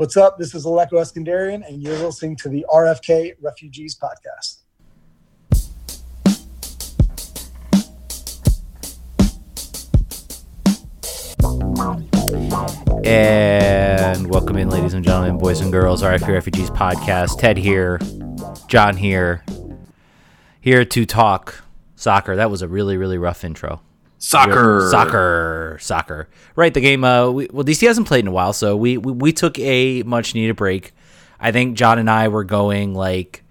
What's up? This is Alecko Eskandarian, and you're listening to the RFK Refugees Podcast. And welcome in, ladies and gentlemen, boys and girls, RFK Refugees Podcast. Ted here, John here, here to talk soccer. That was a really, really rough intro. Soccer. Soccer. Soccer. Right. The game, uh, we, well, DC hasn't played in a while, so we, we, we took a much needed break. I think John and I were going like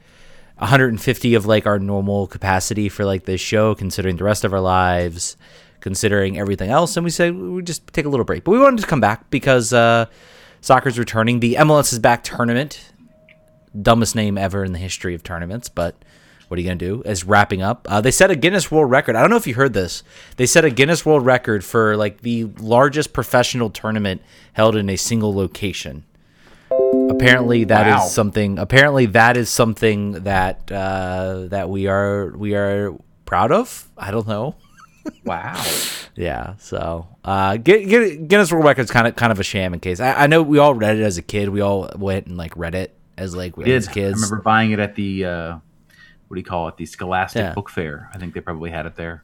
150 of like our normal capacity for like this show, considering the rest of our lives, considering everything else. And we said we just take a little break. But we wanted to come back because uh, soccer's returning. The MLS is back tournament. Dumbest name ever in the history of tournaments, but what are you going to do? Is wrapping up. Uh, they set a Guinness World Record. I don't know if you heard this. They set a Guinness World Record for like the largest professional tournament held in a single location. Apparently, that is Wow. something. Apparently, that is something that uh, that we are we are proud of. I don't know. Wow. Yeah. So, uh, Gu- Gu- Guinness World Record's kind of kind of a sham in case. I, I know we all read it as a kid. We all went and like read it as like Did. as kids. I remember buying it at the uh, what do you call it? The Scholastic Yeah. Book Fair. I think they probably had it there.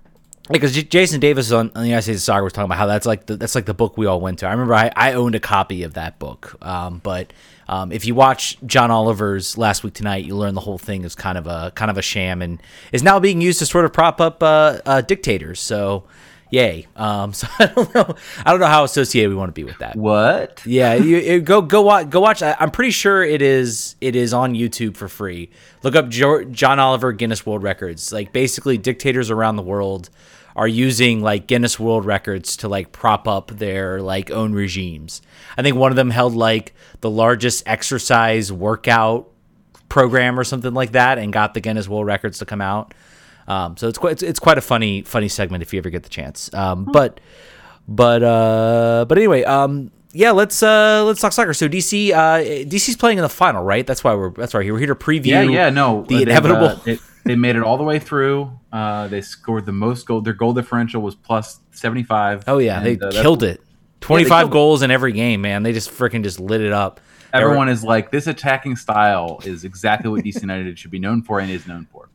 because J- Jason Davis on, on the United States of Soccer was talking about how that's like the, that's like the book we all went to. I remember I, I owned a copy of that book, um, but um, if you watch John Oliver's Last Week Tonight, you learn the whole thing is kind of a kind of a sham and is now being used to sort of prop up uh, uh, dictators. So, yay! Um, so I don't know I don't know how associated we want to be with that. What? Yeah, you, you go go watch go watch. I, I'm pretty sure it is it is on YouTube for free. Look up jo- John Oliver Guinness World Records. Like basically, dictators around the world are using like Guinness World Records to like prop up their like own regimes. I think one of them held like the largest exercise workout program or something like that, and got the Guinness World Records to come out. Um, so it's quite it's, it's quite a funny funny segment if you ever get the chance. Um, But but uh, but anyway, um, yeah, let's uh, let's talk soccer. So DC uh, DC's playing in the final, right? That's why we're that's why we're here to preview. Yeah, yeah, no. the they've, inevitable. uh, they, they made it all the way through. Uh, they scored the most goal. Their goal differential was plus seventy five. oh yeah, they killed it. Twenty five killed it. goals in every game, man. They just freaking just lit it up. Everyone is like, this attacking style is exactly what DC United should be known for and is known for.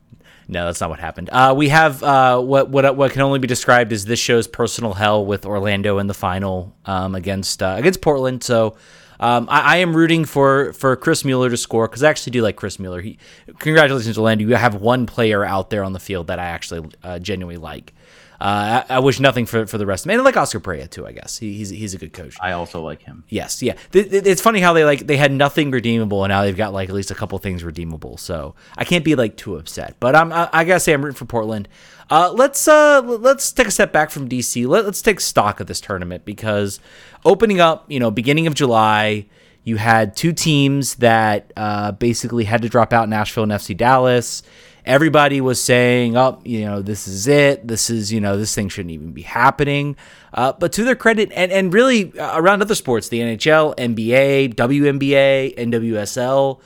No, that's not what happened. Uh, we have uh, what what what can only be described as this show's personal hell with Orlando in the final um, against uh, against Portland. So um, I, I am rooting for for Chris Mueller to score because I actually do like Chris Mueller. He, congratulations, Orlando. You have one player out there on the field that I actually uh, genuinely like. Uh, I, I wish nothing for, for the rest of them. And I like Oscar Pareja too. I guess he, he's he's a good coach. I also like him. Yes, yeah. Th- th- It's funny how they like they had nothing redeemable, and now they've got like at least a couple things redeemable. So I can't be like too upset. But I'm I, I gotta say I'm rooting for Portland. Uh, let's uh let's take a step back from DC. Let, let's take stock of this tournament because opening up, you know, beginning of July, you had two teams that uh, basically had to drop out Nashville and FC Dallas. Everybody was saying, "Oh, you know, this is it. This is, you know, this thing shouldn't even be happening." Uh, but to their credit, and and really uh, around other sports, the NHL, NBA, WNBA, NWSL,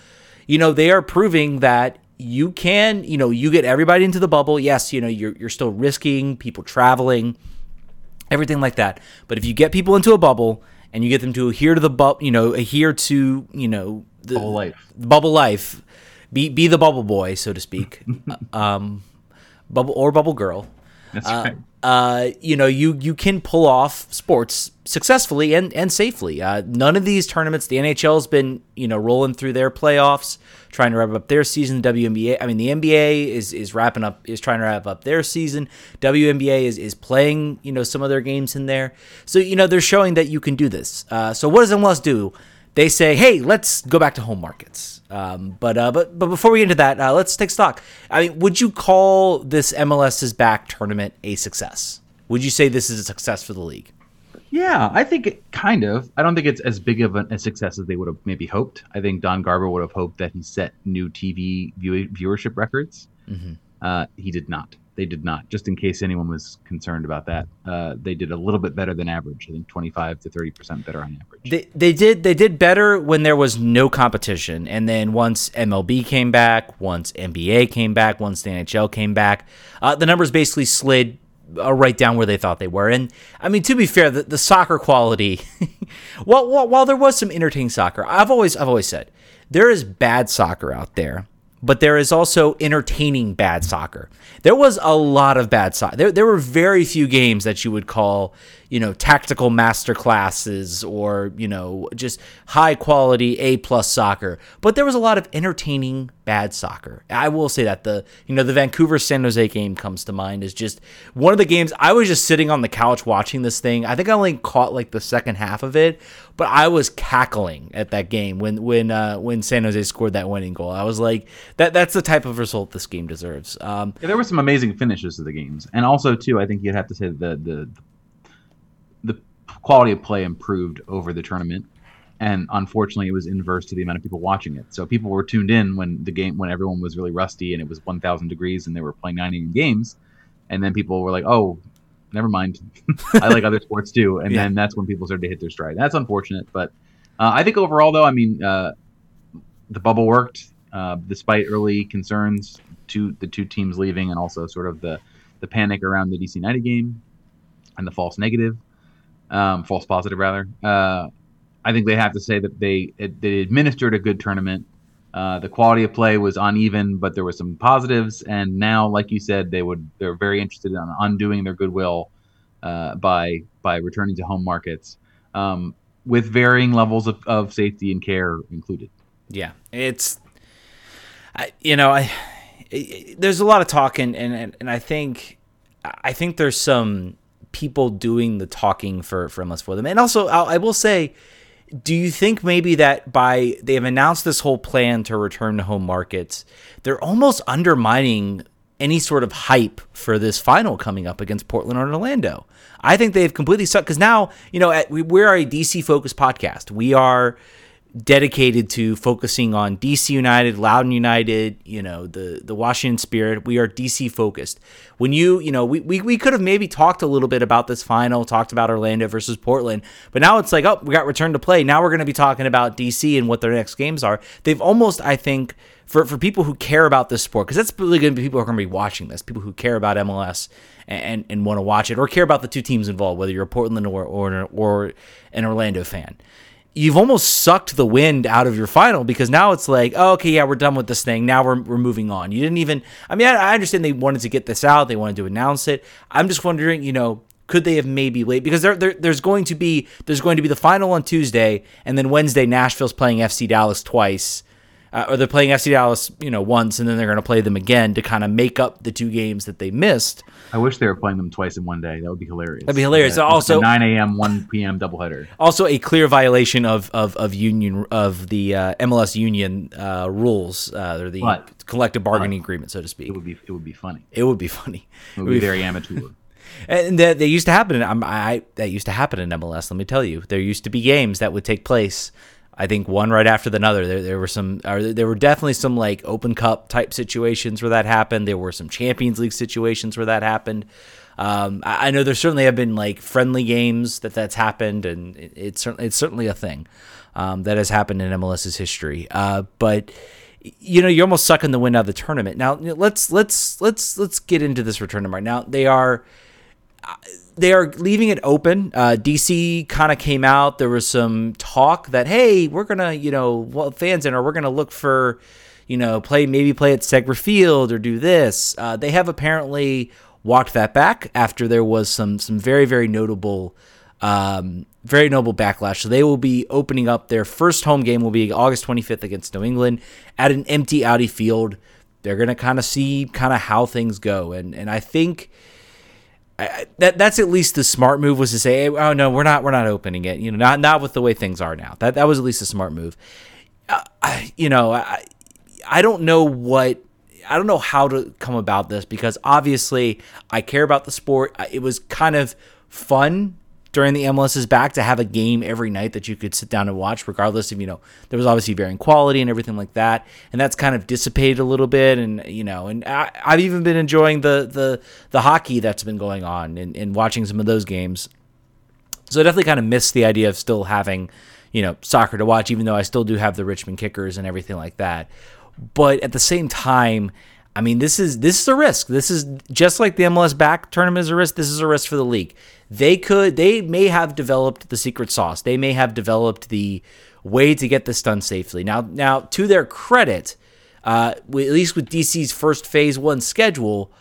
you know, they are proving that you can, you know, you get everybody into the bubble. Yes, you know, you're you're still risking people traveling, everything like that. But if you get people into a bubble and you get them to adhere to the bubble, you know, adhere to, you know, the Whole life. bubble life, be be the bubble boy, so to speak, um, bubble or bubble girl. That's Uh, right. uh, you know, you you can pull off sports successfully and and safely. Uh, none of these tournaments, the NHL's been you know rolling through their playoffs, trying to wrap up their season. WNBA, I mean, the NBA is is wrapping up, is trying to wrap up their season. WNBA is is playing you know some of their games in there. So you know they're showing that you can do this. Uh, so what does MLS do? They say, hey, let's go back to home markets. Um, but uh, but but before we get into that, uh, let's take stock. I mean, would you call this MLS's back tournament a success? Would you say this is a success for the league? Yeah, I think it kind of. I don't think it's as big of an, a success as they would have maybe hoped. I think Don Garber would have hoped that he set new TV view, viewership records. Uh, he did not. They did not. Just in case anyone was concerned about that, uh, they did a little bit better than average. I think twenty-five to thirty percent better on average. They, they did they did better when there was no competition, and then once MLB came back, once NBA came back, once the NHL came back, uh, the numbers basically slid are right down where they thought they were. And I mean, to be fair, the, the soccer quality, while, while while there was some entertaining soccer, I've always I've always said there is bad soccer out there but there is also entertaining bad soccer. There was a lot of bad soccer. There, there were very few games that you would call, you know, tactical master classes or, you know, just high quality A plus soccer. But there was a lot of entertaining bad soccer. I will say that the, you know, the Vancouver San Jose game comes to mind is just one of the games I was just sitting on the couch watching this thing. I think I only caught like the second half of it, but I was cackling at that game when when uh, when San Jose scored that winning goal. I was like, that that's the type of result this game deserves. Um, yeah, there were some amazing finishes to the games, and also too, I think you'd have to say the the the quality of play improved over the tournament. And unfortunately, it was inverse to the amount of people watching it. So people were tuned in when the game, when everyone was really rusty and it was 1,000 degrees and they were playing 90 games. And then people were like, "Oh, never mind. I like other sports too. And yeah. then that's when people started to hit their stride. That's unfortunate, but uh, I think overall, though, I mean, uh, the bubble worked uh, despite early concerns to the two teams leaving, and also sort of the the panic around the DC United game and the false negative, um, false positive rather. Uh, I think they have to say that they they administered a good tournament. Uh, the quality of play was uneven, but there were some positives. And now, like you said, they would they're very interested in undoing their goodwill uh, by by returning to home markets um, with varying levels of, of safety and care included. Yeah, it's I, you know I there's a lot of talking and, and and I think I think there's some people doing the talking for for MLS for them, and also I'll, I will say do you think maybe that by they have announced this whole plan to return to home markets, they're almost undermining any sort of hype for this final coming up against Portland or Orlando? I think they've completely sucked because now you know at, we, we're a DC focused podcast. We are dedicated to focusing on DC United, Loudoun United, you know, the the Washington Spirit. We are DC focused. When you, you know, we, we, we could have maybe talked a little bit about this final, talked about Orlando versus Portland, but now it's like, oh, we got return to play. Now we're going to be talking about DC and what their next games are. They've almost, I think, for, for people who care about this sport, because that's really going to be people who are going to be watching this, people who care about MLS and, and, and want to watch it or care about the two teams involved, whether you're a Portland or, or, or an Orlando fan you've almost sucked the wind out of your final because now it's like, oh, okay, yeah, we're done with this thing. Now we're, we're moving on. You didn't even, I mean, I, I understand they wanted to get this out, they wanted to announce it. I'm just wondering, you know, could they have maybe late because there, there, there's going to be there's going to be the final on Tuesday and then Wednesday Nashville's playing FC Dallas twice uh, or they're playing FC Dallas, you know, once, and then they're going to play them again to kind of make up the two games that they missed. I wish they were playing them twice in one day. That would be hilarious. That'd be hilarious. Also, 9 a.m., 1 p.m. doubleheader. Also, a clear violation of of, of union of the uh, MLS union uh, rules, uh, or the but, collective bargaining agreement, so to speak. It would be it would be funny. It would be funny. It would, it would be, be very amateur. and that they used to happen. In, I, that used to happen in MLS. Let me tell you, there used to be games that would take place I think one right after the other. There, there were some, there were definitely some like Open Cup type situations where that happened. There were some Champions League situations where that happened. Um, I, I, know there certainly have been like friendly games that that's happened, and it, it's certainly it's certainly a thing um, that has happened in MLS's history. Uh, but you know, you're almost sucking the wind out of the tournament. Now let's let's let's let's get into this return right now. They are they are leaving it open. Uh, DC kind of came out. There was some talk that hey, we're gonna, you know, well, fans in, or we're gonna look for, you know, play maybe play at Segra Field or do this. Uh, they have apparently walked that back after there was some some very very notable. Um, very noble backlash. So they will be opening up their first home game will be August 25th against New England at an empty Audi field. They're to kind of see kind of how things go and and I think I, that that's at least the smart move was to say, oh no, we're not we're not opening it. You know, not not with the way things are now. That that was at least a smart move. Uh, I, you know, I I don't know what I don't know how to come about this because obviously I care about the sport. It was kind of fun during the MLS's back to have a game every night that you could sit down and watch, regardless of, you know, there was obviously varying quality and everything like that. And that's kind of dissipated a little bit. And, you know, and I, have even been enjoying the, the, the hockey that's been going on and, and watching some of those games. So I definitely kind of miss the idea of still having, you know, soccer to watch, even though I still do have the Richmond kickers and everything like that. But at the same time, I mean, this is this is a risk. This is just like the MLS back tournament is a risk. This is a risk for the league. They could, they may have developed the secret sauce. They may have developed the way to get this done safely. Now, now to their credit, uh, at least with DC's first phase one schedule,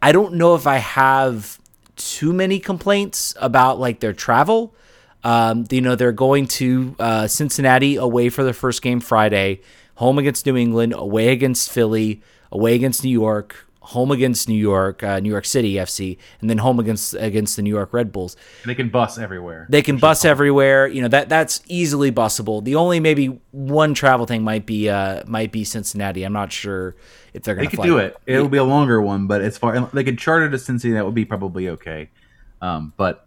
I don't know if I have too many complaints about like their travel. Um, you know, they're going to uh, Cincinnati away for their first game Friday, home against New England, away against Philly, away against New York, home against New York, uh, New York City FC, and then home against against the New York Red Bulls. They can bus everywhere. They can bus everywhere. You know that that's easily busable. The only maybe one travel thing might be uh might be Cincinnati. I'm not sure if they're going to. They could do it. It'll be a longer one, but as far they could charter to Cincinnati, that would be probably okay. Um, but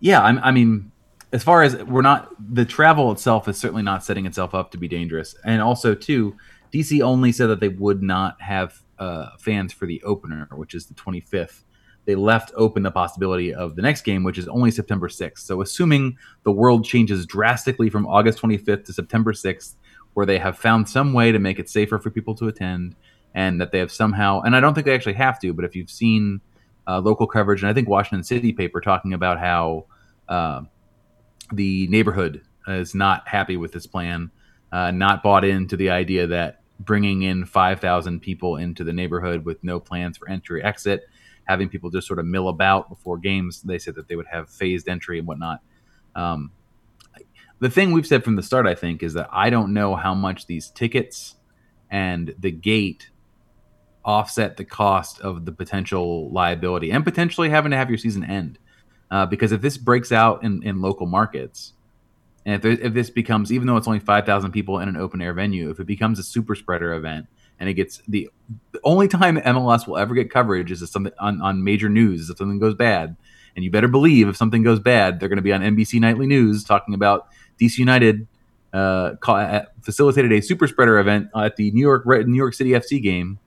yeah, I'm, I mean, as far as we're not the travel itself is certainly not setting itself up to be dangerous, and also too, DC only said that they would not have uh, fans for the opener, which is the 25th. They left open the possibility of the next game, which is only September 6th. So, assuming the world changes drastically from August 25th to September 6th, where they have found some way to make it safer for people to attend, and that they have somehow, and I don't think they actually have to, but if you've seen uh, local coverage, and I think Washington City paper talking about how uh, the neighborhood is not happy with this plan, uh, not bought into the idea that bringing in 5,000 people into the neighborhood with no plans for entry exit, having people just sort of mill about before games. They said that they would have phased entry and whatnot. Um, the thing we've said from the start, I think, is that I don't know how much these tickets and the gate offset the cost of the potential liability and potentially having to have your season end. Uh, because if this breaks out in, in local markets, and if, there, if this becomes, even though it's only 5,000 people in an open air venue, if it becomes a super spreader event and it gets the, the only time MLS will ever get coverage is if something on, on major news if something goes bad. And you better believe if something goes bad, they're going to be on NBC Nightly News talking about DC United uh, uh, facilitated a super spreader event at the New York New York City FC game,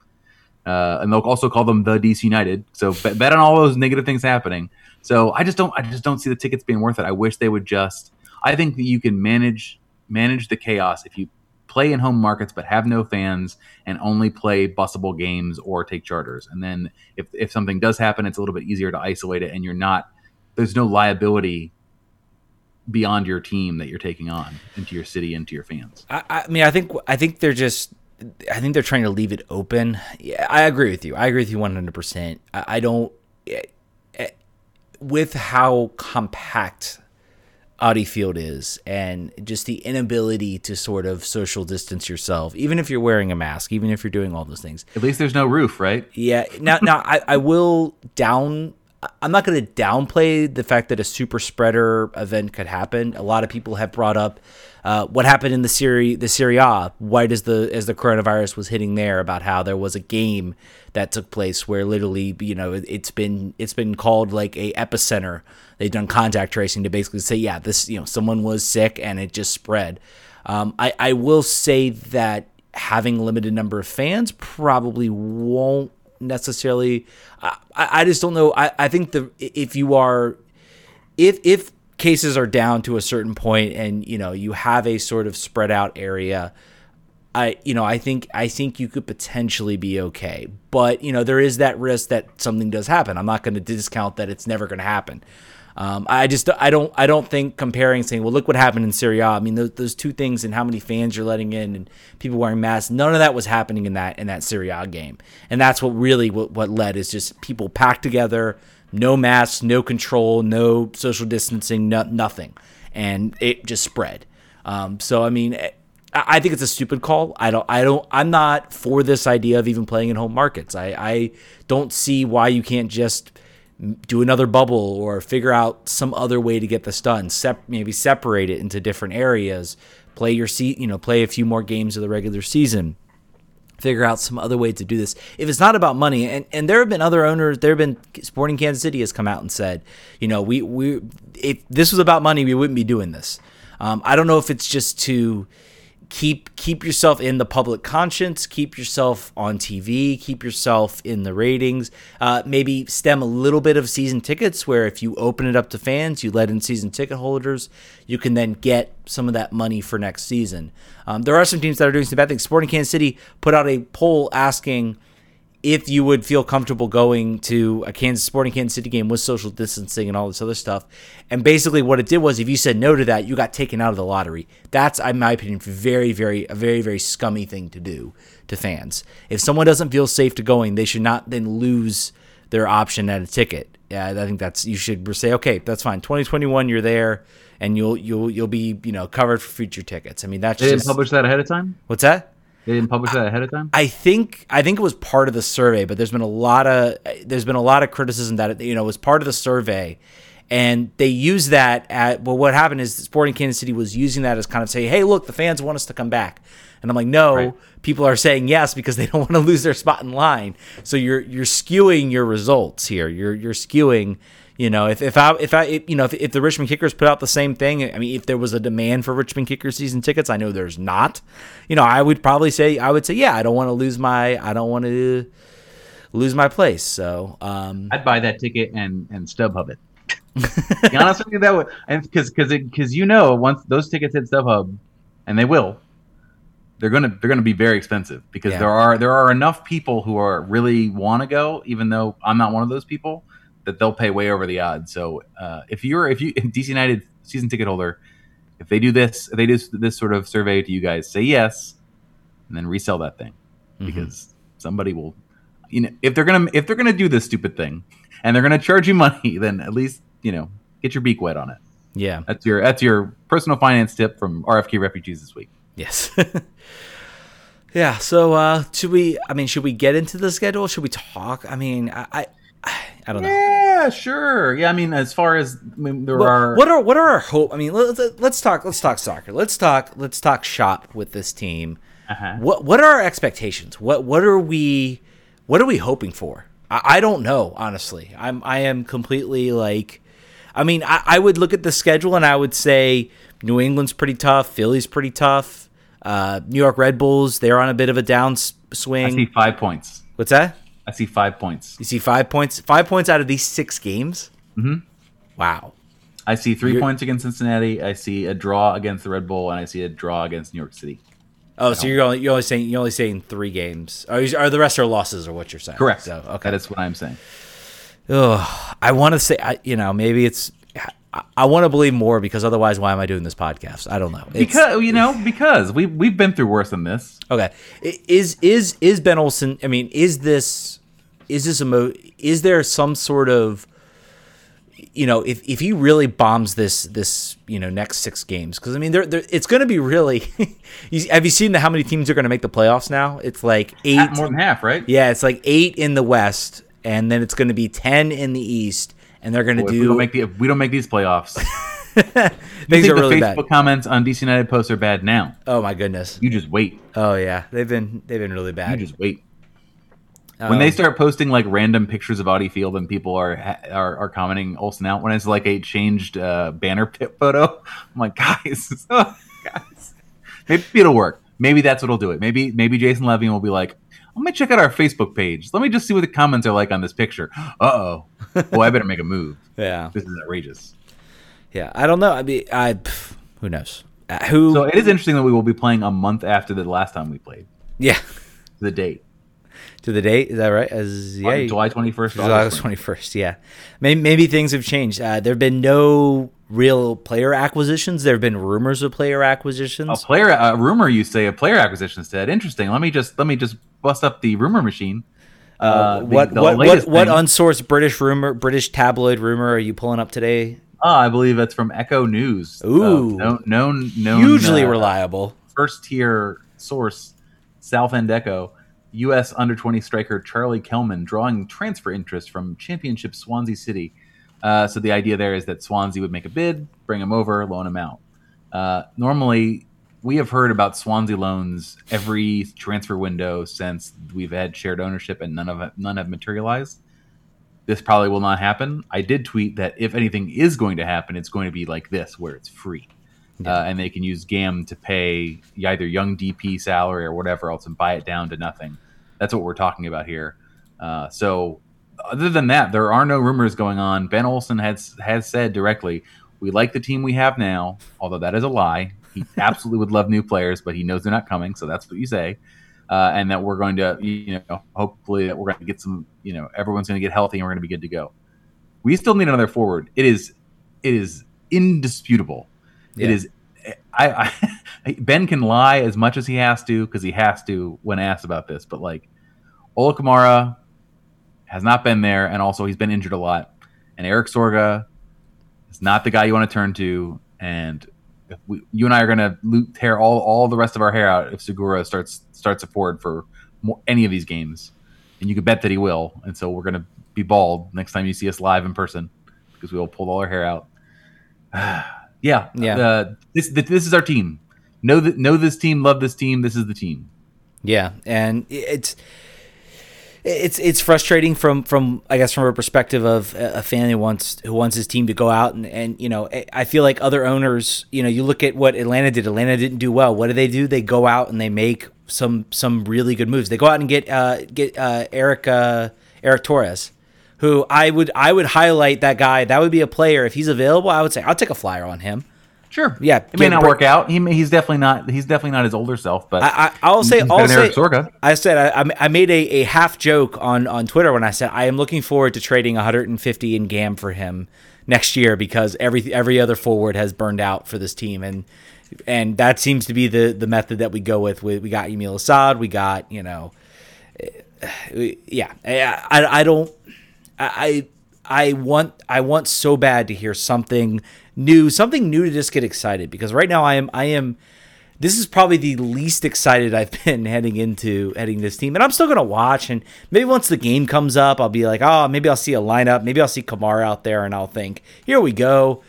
uh, and they'll also call them the DC United. So bet, bet on all those negative things happening. So I just don't I just don't see the tickets being worth it. I wish they would just I think that you can manage manage the chaos if you play in home markets but have no fans and only play busable games or take charters. And then if if something does happen, it's a little bit easier to isolate it and you're not there's no liability beyond your team that you're taking on into your city into your fans. I, I mean, I think I think they're just I think they're trying to leave it open. Yeah, I agree with you. I agree with you 100%. I, I don't eh, eh, with how compact Audi Field is and just the inability to sort of social distance yourself, even if you're wearing a mask, even if you're doing all those things. At least there's no roof, right? Yeah. Now, now I, I will down. I'm not going to downplay the fact that a super spreader event could happen. A lot of people have brought up uh, what happened in the Serie the Serie right as the as the coronavirus was hitting there, about how there was a game that took place where literally, you know, it's been it's been called like a epicenter. They've done contact tracing to basically say, yeah, this you know someone was sick and it just spread. Um, I I will say that having a limited number of fans probably won't necessarily. I, I just don't know. I, I think the if you are if if cases are down to a certain point and you know you have a sort of spread out area I you know I think I think you could potentially be okay. But you know there is that risk that something does happen. I'm not going to discount that it's never going to happen. Um, I just I don't I don't think comparing saying well look what happened in Serie A I mean those, those two things and how many fans you're letting in and people wearing masks none of that was happening in that in that Serie A game. And that's what really what, what led is just people packed together no masks, no control, no social distancing, no, nothing, and it just spread. Um, so I mean, I think it's a stupid call. I don't, I don't, I'm not for this idea of even playing in home markets. I, I don't see why you can't just do another bubble or figure out some other way to get this done. Sep- maybe separate it into different areas. Play your seat, you know, play a few more games of the regular season figure out some other way to do this. If it's not about money, and, and there have been other owners, there have been Sporting Kansas City has come out and said, you know, we we if this was about money, we wouldn't be doing this. Um, I don't know if it's just to keep keep yourself in the public conscience keep yourself on tv keep yourself in the ratings. Uh, maybe stem a little bit of season tickets where if you open it up to fans you let in season ticket holders you can then get some of that money for next season. Um, there are some teams that are doing some bad things. Sporting kansas city put out a poll asking if you would feel comfortable going to a Kansas Sporting Kansas City game with social distancing and all this other stuff. And basically, what it did was, if you said no to that, you got taken out of the lottery. That's, in my opinion, very, very, a very, very scummy thing to do to fans. If someone doesn't feel safe to going, they should not then lose their option at a ticket. Yeah, I think that's you should say, okay, that's fine. 2021, you're there, and you'll you'll you'll be you know covered for future tickets. I mean, that's They just didn't publish that ahead of time. what's that? They didn't publish that ahead of time. I think I think it was part of the survey, but there's been a lot of there's been a lot of criticism that it, you know was part of the survey, and they use that at well, what happened is Sporting Kansas City was using that as kind of say, hey, look, the fans want us to come back, and I'm like, no, Right. people are saying yes because they don't want to lose their spot in line, so you're you're skewing your results here. You're you're skewing. You know, if, if I if I if, you know if, if the Richmond Kickers put out the same thing, I mean, if there was a demand for Richmond Kickers season tickets, I know there's not. You know, I would probably say I would say yeah, I don't want to lose my I don't want to lose my place. So um, I'd buy that ticket and and StubHub it. Be honest with you, that would because because because you know once those tickets hit StubHub, and they will, they're gonna they're gonna be very expensive because Yeah. there are there are enough people who are really want to go, even though I'm not one of those people, that they'll pay way over the odds. So uh, if you're if you if DC United season ticket holder, if they do this if they do this sort of survey to you guys, say yes, and then resell that thing mhm. because somebody will you know if they're gonna if they're gonna do this stupid thing and they're gonna charge you money then at least you know get your beak wet on it yeah, that's your that's your personal finance tip from rfk refugees this week yes. Yeah, so uh should we I mean should we get into the schedule? Should we talk? I mean, I I, I don't know. yeah sure yeah i mean as far as I mean, there What, are what are what are our hope? I mean, let's, let's talk. Let's talk soccer. Let's talk. Let's talk shop with this team. uh-huh. What what are our expectations? What what are we what are we hoping for? I, I don't know honestly. I'm I am completely like, I mean, I, I would look at the schedule and I would say New England's pretty tough. Philly's pretty tough. Uh, New York Red Bulls they're on a bit of a i see downswing. five points What's that? I see five points You see five points. Five points out of these six games. Mhm. Wow. i see 3 You're- points against cincinnati i see a draw against the red bull and i see a draw against new york city Oh, so you're only you're only saying you're only saying three games. Are, you- are the rest are losses, or what you're saying? correct So okay. that is what i'm saying Ugh, I want to say, I, you know, maybe it's. I, I want to believe more because otherwise, why am I doing this podcast? I don't know. It's- because you know because we we've been through worse than this okay, is is is Ben Olsen? I mean, is this is this a mo? Is there some sort of you know, if, if he really bombs this this you know next six games, because I mean, they're, they're, it's going to be really. you- have you seen the, how many teams are going to make the playoffs now? It's like eight. At more than half right Yeah, it's like eight in the West, and then it's going to be ten in the East, and they're going to if we do don't make the we don't make these playoffs things think are the really Facebook bad. comments on DC United posts are bad now. Oh my goodness. You just wait. Oh yeah, they've been they've been really bad. You just wait. When they Um, start posting like random pictures of Audi Field and people are are, are commenting Olsen out when it's like a changed uh, banner pit photo, I'm like, guys, guys, maybe it'll work. Maybe that's what'll do it. Maybe maybe Jason Levien will be like, let me check out our Facebook page. Let me just see what the comments are like on this picture. Uh oh. Well, I better make a move. yeah, This is outrageous. yeah. I don't know. I mean, I pff, who knows? Uh, who? So it is interesting that we will be playing a month after the last time we played. yeah, The date. To the date. Is that right? As yeah, July 21st. August twenty first. Yeah, maybe maybe things have changed. Uh, there have been no real player acquisitions. There have been rumors of player acquisitions. A player, a rumor you say a player acquisition instead. Interesting. Let me just let me just bust up the rumor machine. Uh, the- what the what what what unsourced British rumor, British tabloid rumor are you pulling up today? Ah, I believe that's from Echo News. Ooh. Uh, known, known, known, Hugely uh, reliable. First tier source, South End Echo. U.S. under 20 striker Charlie Kelman drawing transfer interest from Championship Swansea City. Uh, so the idea there is that Swansea would make a bid, bring him over, loan him out. Uh, normally, we have heard about Swansea loans every transfer window since we've had shared ownership, and none of none have materialized. This probably will not happen. I did tweet that if anything is going to happen, it's going to be like this, where it's free, uh, and they can use GAM to pay either young DP salary or whatever else and buy it down to nothing. That's what we're talking about here. Uh, so, other than that, there are no rumors going on. Ben Olsen has has said directly, "We like the team we have now," although that is a lie. He absolutely would love new players, but he knows they're not coming, so that's what you say. uh, and that we're going to, you know, hopefully that we're going to get some, you know, everyone's going to get healthy and we're going to be good to go. We still need another forward. It is, it is indisputable. Yeah. It is. I, I Ben can lie as much as he has to because he has to when asked about this, but like Ola Kamara has not been there, and also he's been injured a lot. And Erik Sorga is not the guy you want to turn to. And we, you and I are going to tear all, all the rest of our hair out if Segura starts starts a forward for more, any of these games, and you can bet that he will. And so we're going to be bald next time you see us live in person because we will pull all our hair out. yeah, yeah. Uh, this this is our team. Know that know this team, love this team. This is the team. Yeah, and it's it's it's frustrating from from I guess from a perspective of a fan who wants who wants his team to go out and and you know I feel like other owners you know you look at what Atlanta did Atlanta didn't do well what do they do they go out and they make some some really good moves they go out and get uh, get uh, Eric uh, Erick Torres who I would I would highlight that guy that would be a player if he's available I would say I'll take a flyer on him Sure. Yeah. It may not work out. He he's definitely not he's definitely not his older self. But I, I will say I'll say. I said I, I made a, a half joke on on Twitter when I said I am looking forward to trading 150 in GAM for him next year because every every other forward has burned out for this team and and that seems to be the the method that we go with. We, we got Yamil Asad. We got you know, eh, yeah. I I, I don't I I want I want so bad to hear something new, something new to just get excited because right now I am I am this is probably the least excited I've been heading into heading this team. And I'm still gonna watch and maybe once the game comes up, I'll be like, oh, maybe I'll see a lineup, maybe I'll see Kamara out there and I'll think, here we go.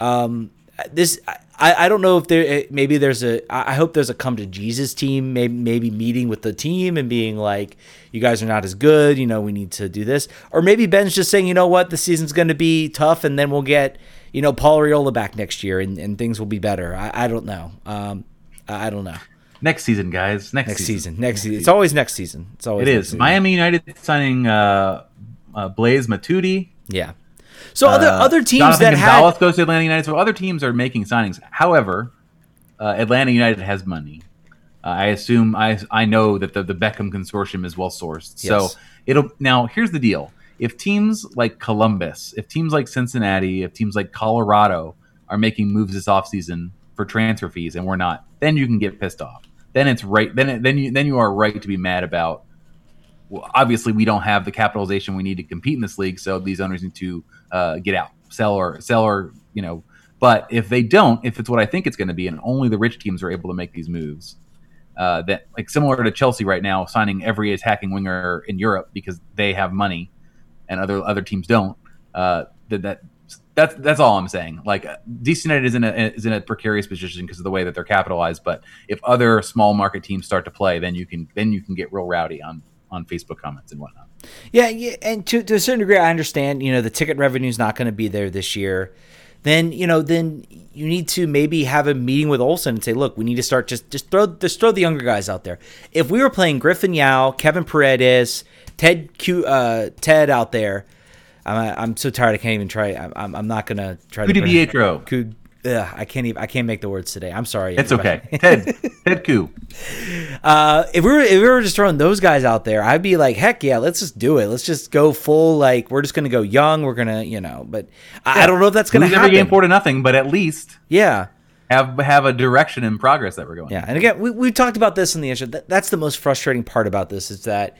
Um, this I, I don't know if there eh, maybe there's a I hope there's a come to Jesus team maybe maybe meeting with the team and being like you guys are not as good you know we need to do this. Or maybe Ben's just saying you know what? The season's going to be tough and then we'll get you know Paul Arriola back next year and, and things will be better. I, I don't know. Um, I don't know. Next season guys. Next, next season. season. next season. It's always next season. It's always it is. Miami United signing uh, uh, Blaise Matuidi yeah so other uh, other teams Jonathan that Gonzalez had goes to Atlanta United. So other teams are making signings. However, uh, Atlanta United has money. Uh, I assume I I know that the, the Beckham consortium is well sourced. Yes. So it'll now here's the deal. If teams like Columbus, if teams like Cincinnati, if teams like Colorado are making moves this offseason for transfer fees and we're not, then you can get pissed off. Then it's right. Then then you then you are right to be mad about. Obviously, we don't have the capitalization we need to compete in this league, so these owners need to uh, get out, sell or sell or you know. But if they don't, if it's what I think it's going to be, and only the rich teams are able to make these moves, uh, that like similar to Chelsea right now, signing every attacking winger in Europe because they have money, and other other teams don't. Uh, that that that's that's all I'm saying. Like DC United is in a is in a precarious position because of the way that they're capitalized. But if other small market teams start to play, then you can then you can get real rowdy on on Facebook comments and whatnot. Yeah, yeah, and to to a certain degree, I understand. You know, the ticket revenue is not going to be there this year. Then you know, then you need to maybe have a meeting with Olson and say, look, we need to start just just throw just throw the younger guys out there. If we were playing Griffin Yow, Kevin Paredes, Ted Q, uh, Ted out there. I'm, I'm so tired. I can't even try. I'm, I'm not gonna try. Ku-DiPietro. Ugh, I can't even. I can't make the words today. I'm sorry. It's okay. Ted. Ted Ku. Uh, if we were if we were just throwing those guys out there, I'd be like, heck yeah, let's just do it. Let's just go full. Like we're just gonna go young. We're gonna, you know. But I, yeah. I don't know if that's gonna Lose happen. Every game four to nothing, but at least yeah. Have, have a direction and progress that we're going. Yeah, and again, we we talked about this in the intro. That, that's the most frustrating part about this is that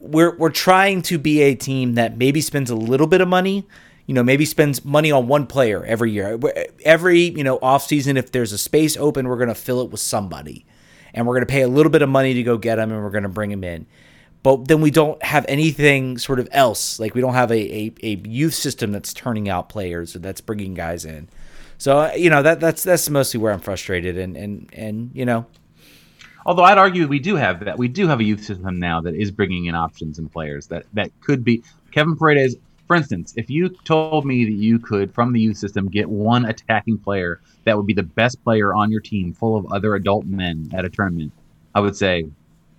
we're we're trying to be a team that maybe spends a little bit of money, you know, maybe spends money on one player every year. Every, you know, off season, if there's a space open, we're going to fill it with somebody. And we're going to pay a little bit of money to go get them and we're going to bring them in. But then we don't have anything sort of else. Like we don't have a, a, a youth system that's turning out players or that's bringing guys in. So, uh, you know, that that's that's mostly where I'm frustrated. And, and, and you know, although I'd argue we do have that. We do have a youth system now that is bringing in options and players that that could be. Kevin Paredes for instance, if you told me that you could, from the youth system, get one attacking player that would be the best player on your team, full of other adult men at a tournament, I would say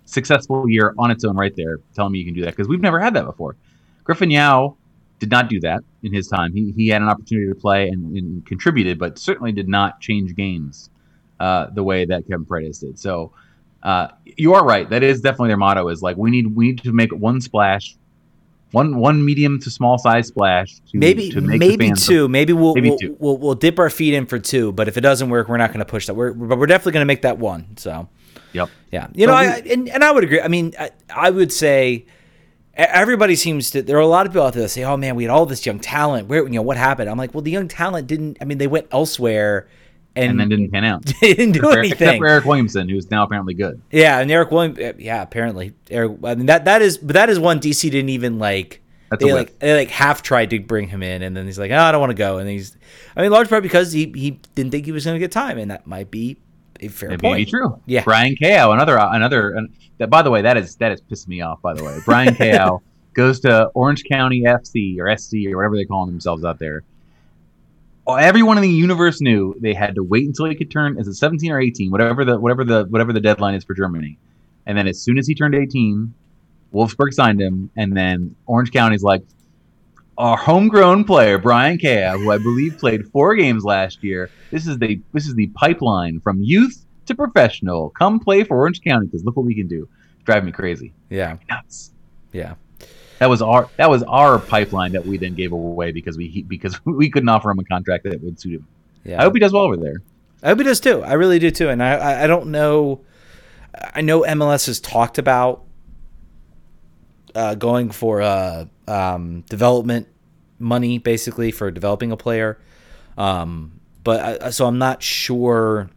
successful year on its own, right there. Telling me you can do that because we've never had that before. Griffin Yow did not do that in his time. He, he had an opportunity to play and, and contributed, but certainly did not change games uh, the way that Kevin Paredes did. So Uh, you are right. That is definitely their motto. Is like we need we need to make one splash, one one medium to small size splash. To, maybe to make maybe two. Maybe we'll Maybe we'll, two. we'll we'll dip our feet in for two. But if it doesn't work, we're not going to push that. We're but we're definitely going to make that one. So Yep. yeah, you know, So I, and and I would agree. I mean, I, I would say everybody seems to. There are a lot of people out there that say, "Oh man, we had all this young talent. Where you know what happened?" I'm like, well, the young talent didn't. I mean, they went elsewhere. And, And then didn't pan out. didn't do Except anything. for Eryk Williamson, who's now apparently good. Yeah, and Eryk Williams. Yeah, apparently Eryk. I mean that that is, but that is one DC didn't even like. That's they like they like half tried to bring him in, and then he's like, oh, I don't want to go, and he's. I mean, large part because he he didn't think he was going to get time, and that might be a fair It point. may be true. Yeah. Bryang Kayo, another another. And that, by the way, that is that is pissing me off. By the way, Bryang Kayo goes to Orange County FC or SC or whatever they call themselves out there. Everyone in the universe knew they had to wait until he could turn. Is it 17 or 18? Whatever the whatever the whatever the deadline is for Germany. And then as soon as he turned 18, Wolfsburg signed him, and then Orange County's like, our homegrown player Bryang Kayo, who I believe played four games last year. This is the this is the pipeline from youth to professional. Come play for Orange County because look what we can do. Drive me crazy. Yeah, Nuts. yeah, That was our that was our pipeline that we then gave away because we because we couldn't offer him a contract that would suit him. yeah. I hope he does well over there. I hope he does too. I really do too. And I, I, I don't know. I know MLS has talked about uh, going for uh, um, development money, basically for developing a player. Um, but I, so I'm not sure.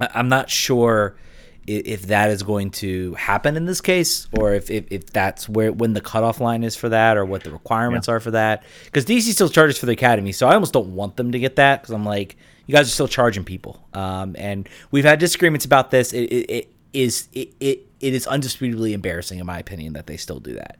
I- I'm not sure i- if that is going to happen in this case, or if, if, if that's where when the cutoff line is for that, or what the requirements are for that. Because DC still charges for the academy, so I almost don't want them to get that because I'm like, you guys are still charging people, um, and we've had disagreements about this. It, it, it is it, it it is undisputably embarrassing in my opinion that they still do that,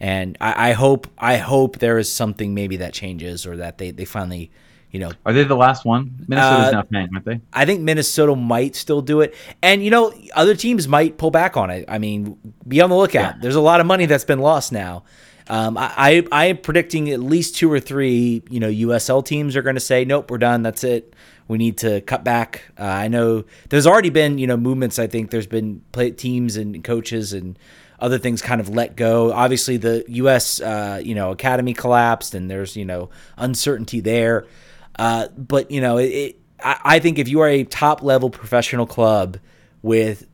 and I, I hope I hope there is something maybe that changes or that they they finally. You know, Are they the last one? Minnesota's Uh, now paying, aren't they? I think Minnesota might still do it. And, you know, other teams might pull back on it. I mean, be on the lookout. Yeah. There's a lot of money that's been lost now. Um, I, I, I am predicting at least two or three, you know, USL teams are going to say, nope, we're done. That's it. We need to cut back. Uh, I know there's already been, you know, movements. I think there's been play, teams and coaches and other things kind of let go. Obviously, the U.S. Uh, you know academy collapsed, and there's you know uncertainty there. Uh, but you know, it, I, I think if you are a top level professional club with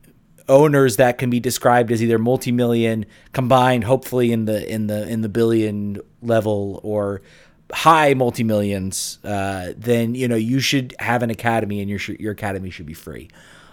owners that can be described as either multi-million combined, hopefully in the in the in the billion level or high multi-millions, uh, then you know you should have an academy, and your your academy should be free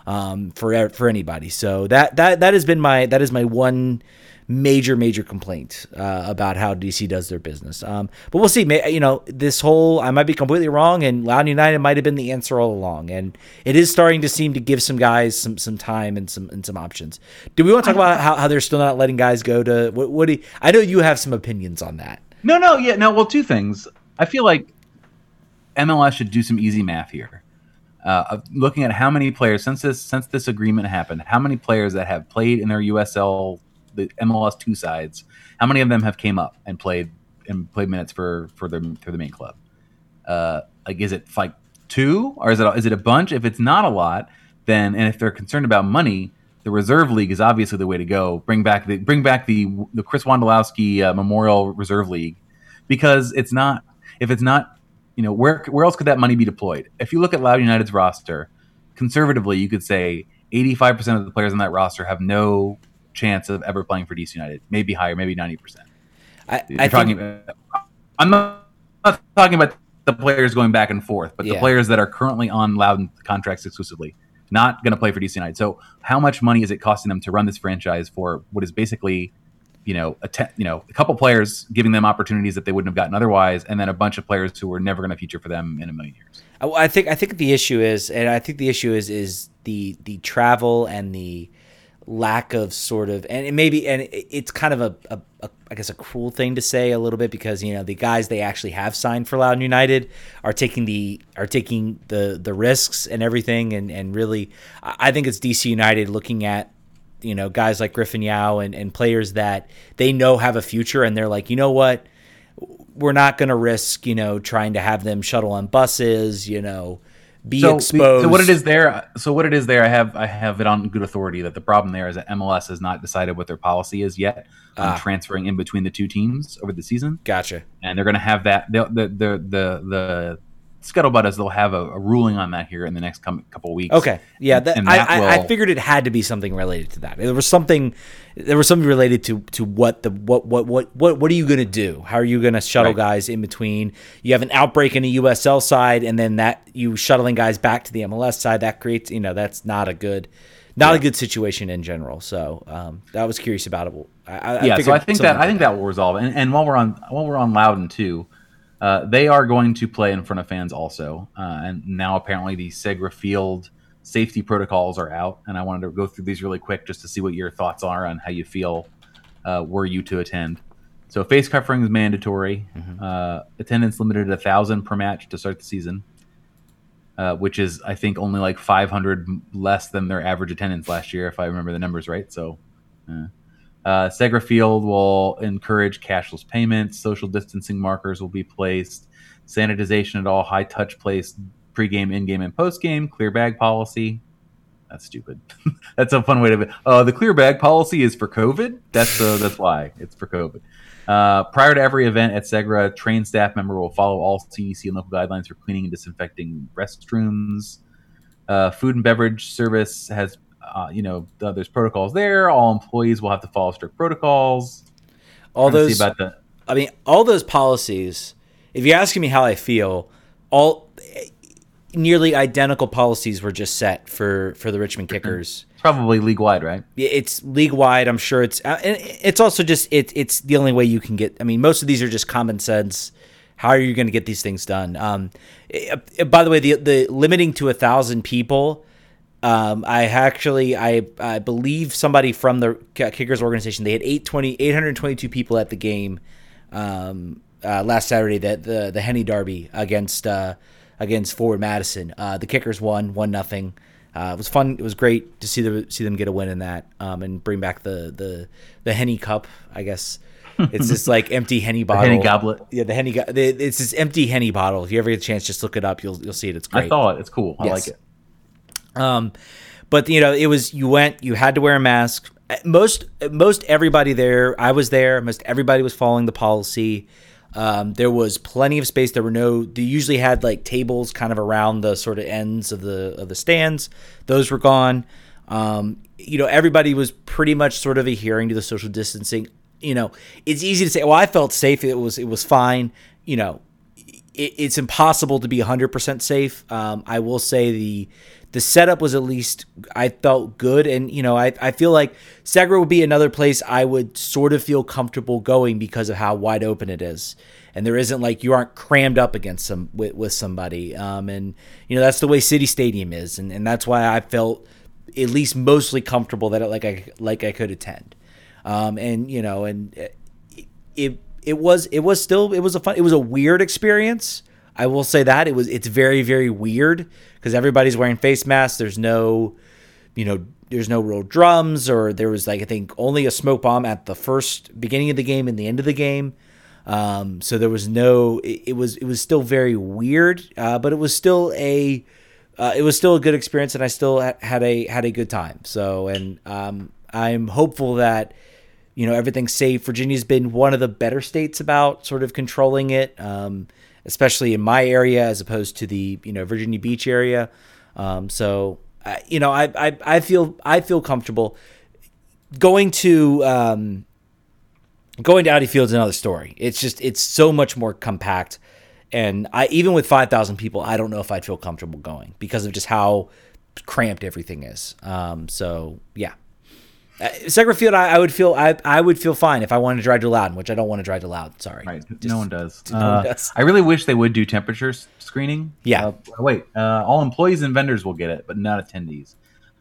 um, for for anybody. So that that that has been my that is my one major major complaint uh, about how DC does their business. Um, but we'll see. You know, this whole I might be completely wrong, and Loudoun United might have been the answer all along, and it is starting to seem to give some guys some some time and some and some options. Do we want to talk about how, how they're still not letting guys go to what? What do you, I know you have some opinions on that. No, no, yeah, no. Well, two things. I feel like MLS should do some easy math here. Uh, looking at how many players since this since this agreement happened, how many players that have played in their USL, the MLS two sides, how many of them have came up and played and played minutes for for their for the main club? Uh, like, is it like two or is it is it a bunch? If it's not a lot, then and if they're concerned about money, the reserve league is obviously the way to go. Bring back the bring back the the Chris Wondolowski uh, Memorial Reserve League because it's not if it's not you know where where else could that money be deployed? If you look at Loudoun United's roster, conservatively, you could say 85% of the players on that roster have no chance of ever playing for DC United. Maybe higher, maybe 90%. I, You're I talking think, I'm not, not talking about the players going back and forth, but the players that are currently on Loudoun contracts exclusively, not going to play for DC United. So, how much money is it costing them to run this franchise for what is basically, you know, a te- you know, a couple players giving them opportunities that they wouldn't have gotten otherwise, and then a bunch of players who were never going to feature for them in a million years. I- I think I think the issue is, and I think the issue is is the the travel and the lack of sort of, and it maybe, and it's kind of a, a, a I guess a cruel thing to say a little bit because you know the guys they actually have signed for Loudoun United are taking the are taking the the risks and everything, and and really, I I think it's DC United looking at you know guys like Griffin Yow and, and players that they know have a future, and they're like, you know what, we're not going to risk, you know, trying to have them shuttle on buses, you know, be so, exposed. So what it is there? So what it is there? I have I have it on good authority that the problem there is that MLS has not decided what their policy is yet on Ah. transferring in between the two teams over the season, Gotcha. and they're going to have that. The the the the, the scuttlebutt is they'll have a, a ruling on that here in the next com- couple weeks. Okay. Yeah. That, And I, that I, I figured it had to be something related to that. There was something. There was something related to to what the what what what what what are you going to do? How are you going to shuttle Right. guys in between? You have an outbreak in the USL side, and then that you shuttling guys back to the MLS side. That creates you know that's not a good. Not a good situation in general. So um, I was curious about it. I, I, yeah, so I think that I think that will resolve. And, and while we're on while we're on Loudoun too, uh, they are going to play in front of fans also. Uh, and now apparently the Segra Field safety protocols are out, and I wanted to go through these really quick just to see what your thoughts are on how you feel uh, were you to attend. So face covering is mandatory. Uh, attendance limited a thousand per match to start the season. Uh, which is, I think, only like 500 less than their average attendance last year, if I remember the numbers right. So, uh, uh, Segra Field will encourage cashless payments. Social distancing markers will be placed. Sanitization at all high touch place, pregame, in-game, and post-game. Clear bag policy. That's stupid. that's a fun way to. Uh, the clear bag policy is for COVID. That's uh, that's why it's for COVID. Uh, prior to every event at Segra, trained staff member will follow all CDC and local guidelines for cleaning and disinfecting restrooms. Uh, food and beverage service has, uh, you know, there's protocols there. All employees will have to follow strict protocols. all Trying to see those. about the I mean, all those policies. If you're asking me how I feel, all nearly identical policies were just set for for the Richmond Kickers. probably league wide, right? It's league wide. I'm sure it's uh, it's also just it, it's the only way you can get. I mean, most of these are just common sense. How are you going to get these things done? Um, eh, eh, by the way, the the limiting to a thousand people. Um, I actually, I, I believe somebody from the Kickers organization, they had 820, 822 people at the game um, uh, last Saturday, that the the Henny Derby against uh, against Forward Madison. Uh, the Kickers won one nothing. Uh, it was fun. It was great to see the see them get a win in that um, and bring back the the the Henny Cup. I guess it's this like empty Henny bottle. Henny goblet. Yeah, the Henny. Go- the, it's this empty Henny bottle. If you ever get a chance, just look it up. You'll you'll see it. It's great. I thought it's cool. I Yes. like it. Um, but you know, it was you went, you had to wear a mask. Most most everybody there, I was there. Most everybody was following the policy. Um, there was plenty of space. There were no. They usually had like tables kind of around the sort of ends of the of the stands. Those were gone. Um, you know, everybody was pretty much sort of adhering to the social distancing. You know, it's easy to say, "Well, I felt safe. It was it was fine." You know, it, it's impossible to be 100% safe. Um, I will say the the setup was at least I felt good, and you know I, I feel like Segra would be another place I would sort of feel comfortable going because of how wide open it is, and there isn't like you aren't crammed up against some with, with somebody, um, and you know that's the way City Stadium is, and, and that's why I felt at least mostly comfortable that it, like I like I could attend, um, and you know and it it was it was still it was a fun it was a weird experience. I will say that it was it's very very weird because everybody's wearing face masks. There's no, you know, there's no real drums or there was like I think only a smoke bomb at the first beginning of the game and the end of the game. Um, so there was no it, it was it was still very weird, uh, but it was still a uh, it was still a good experience and I still ha- had a had a good time. So and um, I'm hopeful that you know everything's safe. Virginia's been one of the better states about sort of controlling it, um, especially in my area as opposed to the you know Virginia Beach area. Um, so you know I, I I feel I feel comfortable going to um, going to Audi Field's another story. It's just it's so much more compact, and I even with five thousand people, I don't know if I'd feel comfortable going because of just how cramped everything is. Um, so yeah. Uh, Field, I, I would feel I, I would feel fine if I wanted to drive to Loudoun, which I don't want to drive to Loudoun. Sorry, Right. Just- no one does. no one Uh, does. I really wish they would do temperature screening. Yeah. Uh, wait. Uh, all employees and vendors will get it, but not attendees.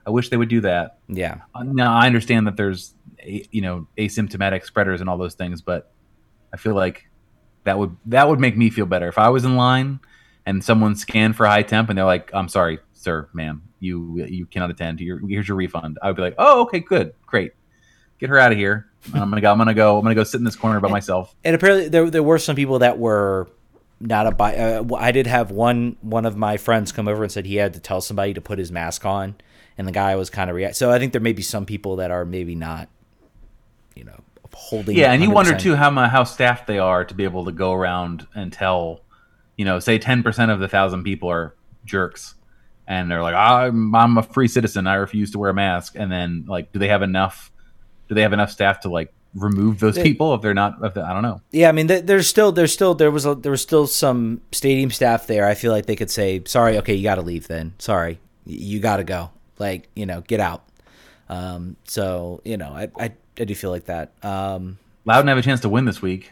I wish they would do that. Yeah, Uh, Now I understand that there's, you know, asymptomatic spreaders and all those things, but I feel like that would that would make me feel better if I was in line and someone scanned for high temp and they're like, "I'm sorry, sir, ma'am, you you cannot attend. Your, here's your refund." I would be like, "Oh, okay, good, great, get her out of here. I'm gonna go. I'm gonna go. I'm gonna go sit in this corner by myself." and apparently there there were some people that were not a buy. Uh, I did have one one of my friends come over and said he had to tell somebody to put his mask on, and the guy was kind of react. So I think there may be some people that are maybe not, you know, holding. Yeah, and you wonder too how how staffed they are to be able to go around and tell, you know, say ten percent of the thousand people are jerks, and they're like, I'm I'm a free citizen, I refuse to wear a mask, and then like, do they have enough? Do they have enough staff to like remove those people if they're not if they, I don't know. Yeah, I mean there's still there's still there was a, there was still some stadium staff there. I feel like they could say, "Sorry, okay, you got to leave then. Sorry. You got to go. Like, you know, get out." Um, so, you know, I, I I do feel like that. Um, Loudoun have a chance to win this week.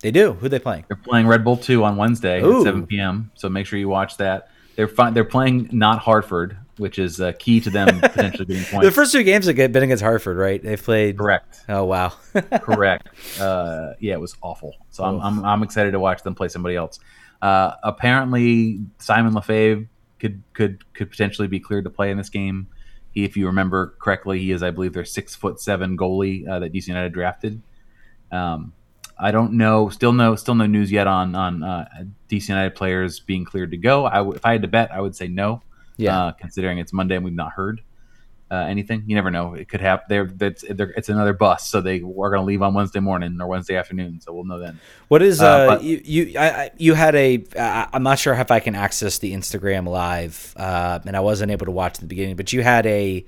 They do. Who they playing? They're playing Red Bull 2 on Wednesday Ooh. at 7 p.m. So make sure you watch that. They're they're playing not Hartford, which is uh, key to them potentially getting points. the first two games have been against Hartford, right? They've played correct. Oh wow, correct. Uh, yeah, it was awful. So I'm, I'm, I'm excited to watch them play somebody else. Uh, apparently, Simon Lefebvre could could could potentially be cleared to play in this game. He, if you remember correctly, he is, I believe, their six foot seven goalie uh, that DC United drafted. Um, I don't know. Still no. Still no news yet on on uh, DC United players being cleared to go. I w- if I had to bet, I would say no. Yeah. Uh, considering it's Monday and we've not heard uh, anything, you never know. It could happen. There, it's, it's another bus, so they are going to leave on Wednesday morning or Wednesday afternoon. So we'll know then. What is uh, uh but, you you I, you had a I'm not sure if I can access the Instagram live, uh, and I wasn't able to watch in the beginning, but you had a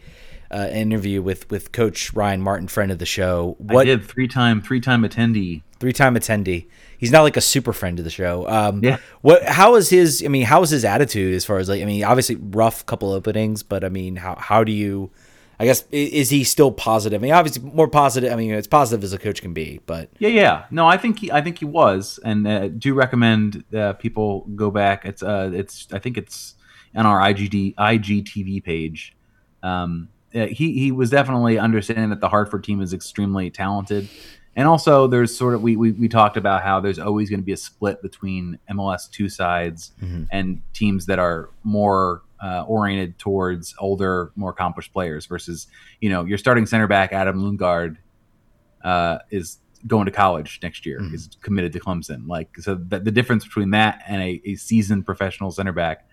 uh, interview with with Coach Ryan Martin, friend of the show. What I did three time three time attendee, three time attendee. He's not like a super friend of the show. Um, yeah. What? How is his? I mean, how is his attitude as far as like? I mean, obviously rough couple openings, but I mean, how how do you? I guess is he still positive? I mean, obviously more positive. I mean, it's positive as a coach can be, but yeah, yeah. No, I think he, I think he was, and uh, do recommend uh, people go back. It's, uh, it's, I think it's on our IGD IGTV page. Um, uh, he he was definitely understanding that the Hartford team is extremely talented, and also there's sort of we we, we talked about how there's always going to be a split between MLS two sides mm-hmm. and teams that are more uh, oriented towards older, more accomplished players versus you know your starting center back Adam Lundgaard uh, is going to college next year. Mm-hmm. He's committed to Clemson. Like so, the, the difference between that and a, a seasoned professional center back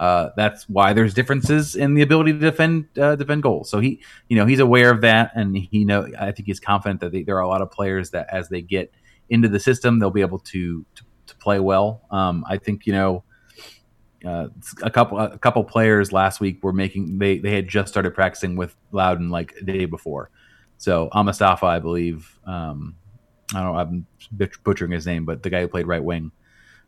uh, that's why there's differences in the ability to defend uh, defend goals. So he, you know, he's aware of that, and he know. I think he's confident that they, there are a lot of players that as they get into the system, they'll be able to to, to play well. Um, I think you know. Uh, a couple a couple players last week were making they they had just started practicing with Loudoun like the day before. So Amastafa, I believe, um, I don't know, I'm butchering his name, but the guy who played right wing,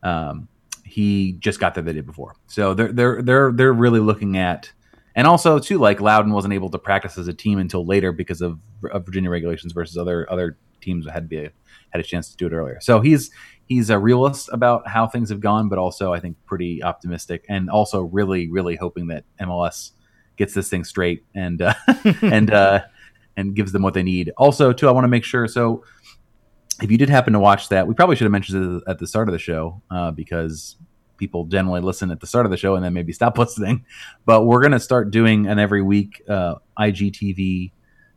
um, he just got there the day before. So they're they're they're they're really looking at, and also too like Loudoun wasn't able to practice as a team until later because of, of Virginia regulations versus other other teams had be had a chance to do it earlier. So he's he's a realist about how things have gone, but also I think pretty optimistic, and also really really hoping that MLS gets this thing straight and uh, and uh, and gives them what they need. Also, too, I want to make sure so if you did happen to watch that, we probably should have mentioned it at the start of the show uh, because people generally listen at the start of the show and then maybe stop listening. But we're going to start doing an every week uh, IGTV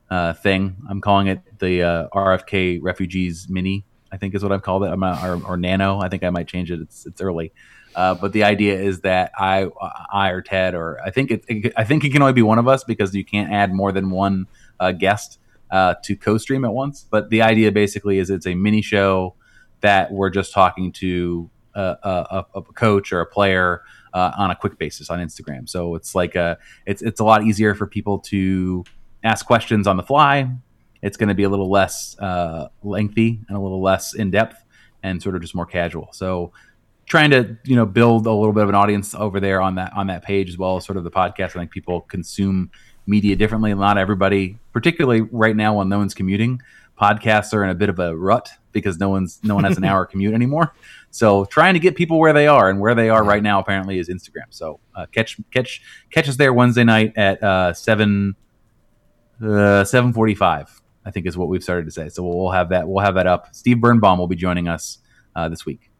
uh, thing. I'm calling it the uh, RFK Refugees Mini. I think is what I've called it. I'm not, or, or, Nano. I think I might change it. It's it's early. Uh, but the idea is that I, I or Ted, or I think it, it, I think it can only be one of us because you can't add more than one uh, guest uh, to co-stream at once. But the idea basically is it's a mini show that we're just talking to a, a, a coach or a player uh, on a quick basis on Instagram. So it's like a it's it's a lot easier for people to ask questions on the fly. It's going to be a little less uh, lengthy and a little less in depth and sort of just more casual. So trying to you know build a little bit of an audience over there on that on that page as well as sort of the podcast. I think people consume media differently. Not everybody, particularly right now when no one's commuting, podcasts are in a bit of a rut because no one's no one has an hour commute anymore. So trying to get people where they are, and where they are right now apparently is Instagram. So uh, catch catch catch us there Wednesday night at uh, seven uh, seven forty five. I think is what we've started to say. So we'll have that we'll have that up. Steve Birnbaum will be joining us uh, this week.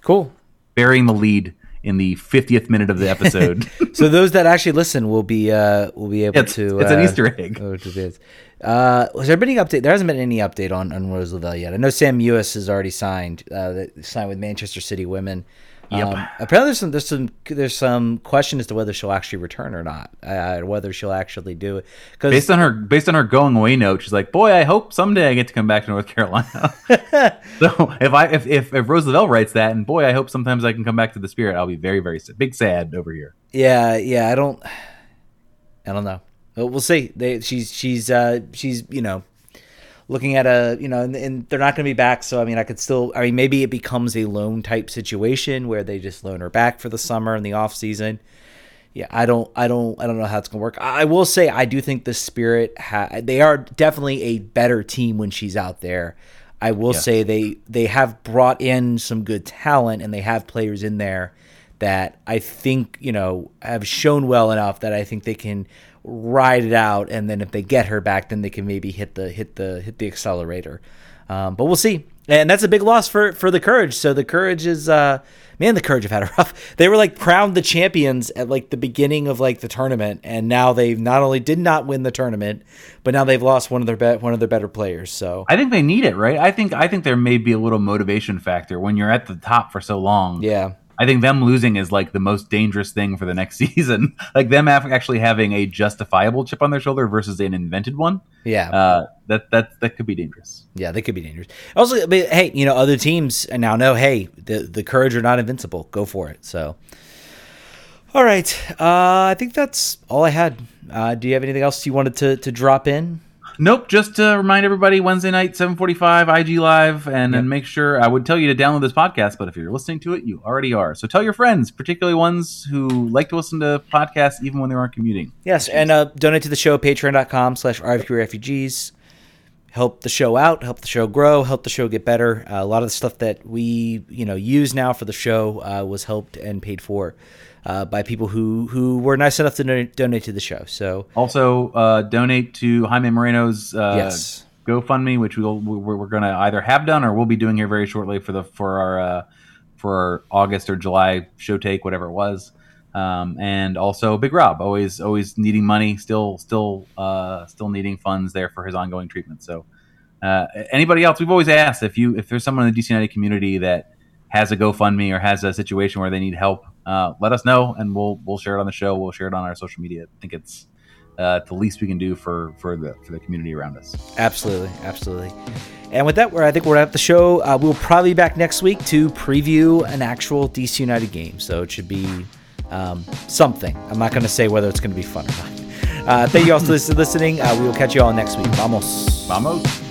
Cool. Burying the lead in the 50th minute of the episode. so those that actually listen will be uh, will be able it's, to. It's an uh, Easter egg. Oh, it is. Uh, has there been any update? There hasn't been any update on, on Rose Lavelle yet. I know Sam Mewis has already signed. Uh, signed with Manchester City Women. Yep. Um, apparently, there's some there's some there's some question as to whether she'll actually return or not. Uh, whether she'll actually do it. Because Based on her based on her going away note, she's like, "Boy, I hope someday I get to come back to North Carolina." so if I if, if if Rose Lavelle writes that, and boy, I hope sometimes I can come back to the Spirit, I'll be very very big sad over here. yeah, yeah, I don't, I don't know. Well, we'll see. They, she's she's uh, she's you know looking at a you know and, and they're not going to be back so i mean i could still i mean maybe it becomes a loan type situation where they just loan her back for the summer and the off season. Yeah i don't i don't i don't know how it's going to work. I will say i do think the spirit ha- they are definitely a better team when she's out there. I will say they they have brought in some good talent and they have players in there that i think you know have shown well enough that i think they can ride it out and then if they get her back then they can maybe hit the hit the hit the accelerator. Um, but we'll see. And that's a big loss for for the courage. So the courage is uh man the courage have had a rough they were like crowned the champions at like the beginning of like the tournament and now they've not only did not win the tournament but now they've lost one of their be- one of their better players. So I think they need it, right? I think I think there may be a little motivation factor when you're at the top for so long. yeah I think them losing is like the most dangerous thing for the next season. like them af- actually having a justifiable chip on their shoulder versus an invented one. yeah Uh, that that that could be dangerous. Yeah, they could be dangerous. Also, but, hey, you know, other teams now know, hey, the the courage are not invincible. Go for it. So, all right, uh, I think that's all I had. Uh, do you have anything else you wanted to to drop in? Nope. Just to remind everybody, Wednesday night, seven forty-five, IG Live, and then make sure I would tell you to download this podcast, but if you're listening to it, you already are. So tell your friends, particularly ones who like to listen to podcasts even when they aren't commuting. Yes, and uh, donate to the show, patreon.com slash RFK Refugees. Help the show out, help the show grow, help the show get better. Uh, a lot of the stuff that we, you know, use now for the show uh, was helped and paid for uh, by people who, who were nice enough to donate, donate to the show. So, Also, uh, donate to Jaime Moreno's uh, Yes. GoFundMe, which we'll, we're, we're going to either have done or we'll be doing here very shortly for the for our uh, for our August or July show take, whatever it was. Um, and also Big Rob, always always needing money, still still uh, still needing funds there for his ongoing treatment. So uh, anybody else, we've always asked if you if there's someone in the DC United community that has a GoFundMe or has a situation where they need help, uh, let us know and we'll we'll share it on the show. We'll share it on our social media. I think it's uh, the least we can do for for the for the community around us. Absolutely, absolutely. And with that, we're, I think we're at the show. Uh, we'll probably be back next week to preview an actual DC United game. So it should be um, something. I'm not going to say whether it's going to be fun or not. Uh, thank you all for listening. Uh, we will catch you all next week. Vamos. Vamos.